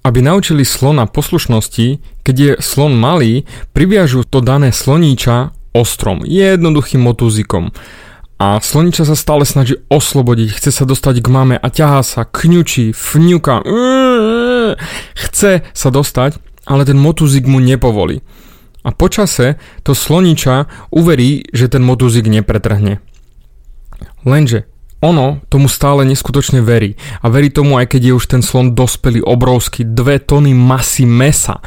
aby naučili slona poslušnosti, keď je slon malý, priviažu to dané sloníča ostrom, jednoduchým motúzikom. A sloniča sa stále snaží oslobodiť, chce sa dostať k mame a ťahá sa, kňučí, fňuka, chce sa dostať, ale ten motúzik mu nepovolí. A počase to sloniča uverí, že ten motúzik nepretrhne. Lenže ono tomu stále neskutočne verí. A verí tomu aj keď je už ten slon dospelý, obrovský, dve tony masy mesa.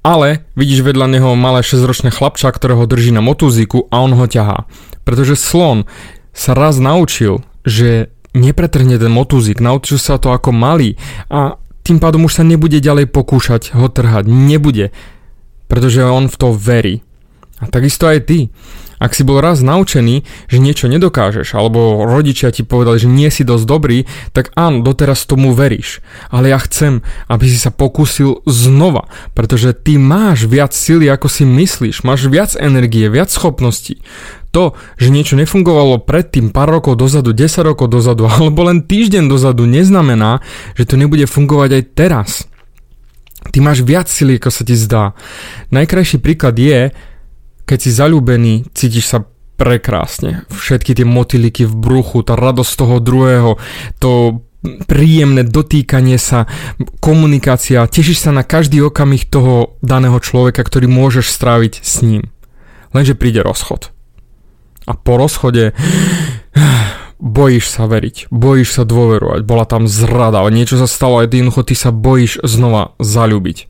Ale vidíš vedľa neho malé 6-ročné chlapča, ktorého drží na motúziku a on ho ťahá. Pretože slon sa raz naučil, že nepretrhne ten motúzik, naučil sa to ako malý a tým pádom už sa nebude ďalej pokúšať ho trhať. Nebude. Pretože on v to verí. A takisto aj ty. Ak si bol raz naučený, že niečo nedokážeš, alebo rodičia ti povedali, že nie si dosť dobrý, tak áno, doteraz tomu veríš. Ale ja chcem, aby si sa pokúsil znova, pretože ty máš viac sily, ako si myslíš, máš viac energie, viac schopností. To, že niečo nefungovalo predtým pár rokov dozadu, 10 rokov dozadu, alebo len týždeň dozadu, neznamená, že to nebude fungovať aj teraz. Ty máš viac sily, ako sa ti zdá. Najkrajší príklad je, keď si zalúbený, cítiš sa prekrásne. Všetky tie motiliky v bruchu, tá radosť toho druhého, to príjemné dotýkanie sa, komunikácia, tešíš sa na každý okamih toho daného človeka, ktorý môžeš stráviť s ním. Lenže príde rozchod. A po rozchode bojíš sa veriť, bojíš sa dôverovať, bola tam zrada, ale niečo sa stalo a jednoducho ty sa bojíš znova zalúbiť.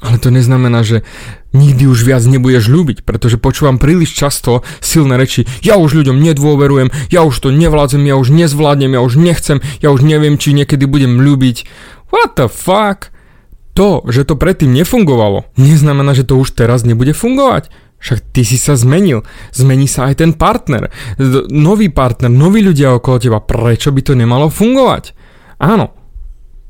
Ale to neznamená, že nikdy už viac nebudeš ľúbiť, pretože počúvam príliš často silné reči, ja už ľuďom nedôverujem, ja už to nevládzem, ja už nezvládnem, ja už nechcem, ja už neviem, či niekedy budem ľúbiť. What the fuck? To, že to predtým nefungovalo, neznamená, že to už teraz nebude fungovať. Však ty si sa zmenil, zmení sa aj ten partner, nový partner, noví ľudia okolo teba, prečo by to nemalo fungovať? Áno,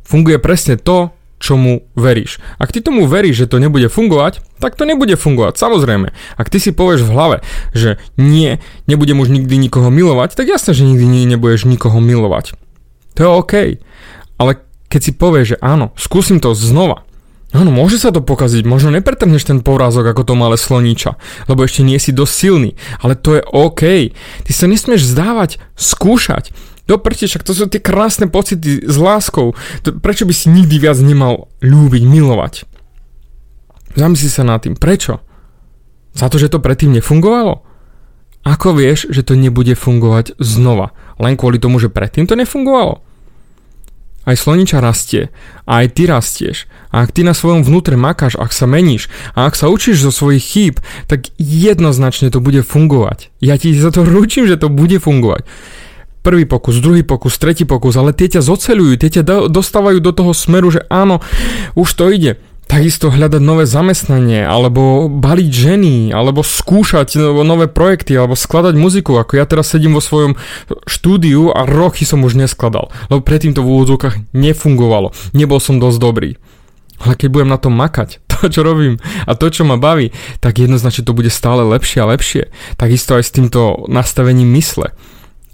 funguje presne to, čomu veríš. Ak ty tomu veríš, že to nebude fungovať, tak to nebude fungovať, samozrejme. Ak ty si povieš v hlave, že nie, nebudem už nikdy nikoho milovať, tak jasne, že nikdy nie, nebudeš nikoho milovať. To je OK. Ale keď si povieš, že áno, skúsim to znova, Áno, môže sa to pokaziť, možno nepretrhneš ten porázok ako to malé sloníča, lebo ešte nie si dosť silný, ale to je OK. Ty sa nesmieš zdávať, skúšať. Do však to sú tie krásne pocity s láskou. To, prečo by si nikdy viac nemal ľúbiť, milovať? Zamysli sa nad tým. Prečo? Za to, že to predtým nefungovalo? Ako vieš, že to nebude fungovať znova? Len kvôli tomu, že predtým to nefungovalo? Aj sloniča rastie. A aj ty rastieš. A ak ty na svojom vnútre makáš, ak sa meníš a ak sa učíš zo svojich chýb, tak jednoznačne to bude fungovať. Ja ti za to ručím, že to bude fungovať prvý pokus, druhý pokus, tretí pokus, ale tie ťa zocelujú, tie ťa dostávajú do toho smeru, že áno, už to ide. Takisto hľadať nové zamestnanie, alebo baliť ženy, alebo skúšať nové projekty, alebo skladať muziku, ako ja teraz sedím vo svojom štúdiu a roky som už neskladal, lebo predtým to v úvodzovkách nefungovalo, nebol som dosť dobrý. Ale keď budem na tom makať, to čo robím a to čo ma baví, tak jednoznačne to bude stále lepšie a lepšie. Takisto aj s týmto nastavením mysle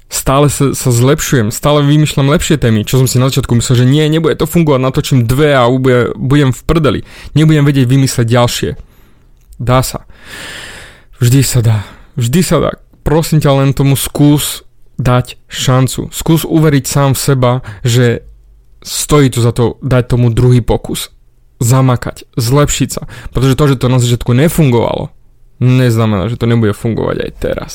stále sa, sa zlepšujem, stále vymýšľam lepšie témy, čo som si na začiatku myslel, že nie, nebude to fungovať, natočím dve a bude, budem v prdeli. Nebudem vedieť vymysleť ďalšie. Dá sa. Vždy sa dá. Vždy sa dá. Prosím ťa len tomu skús dať šancu. Skús uveriť sám v seba, že stojí to za to dať tomu druhý pokus. Zamakať, zlepšiť sa. Pretože to, že to na začiatku nefungovalo, neznamená, že to nebude fungovať aj teraz.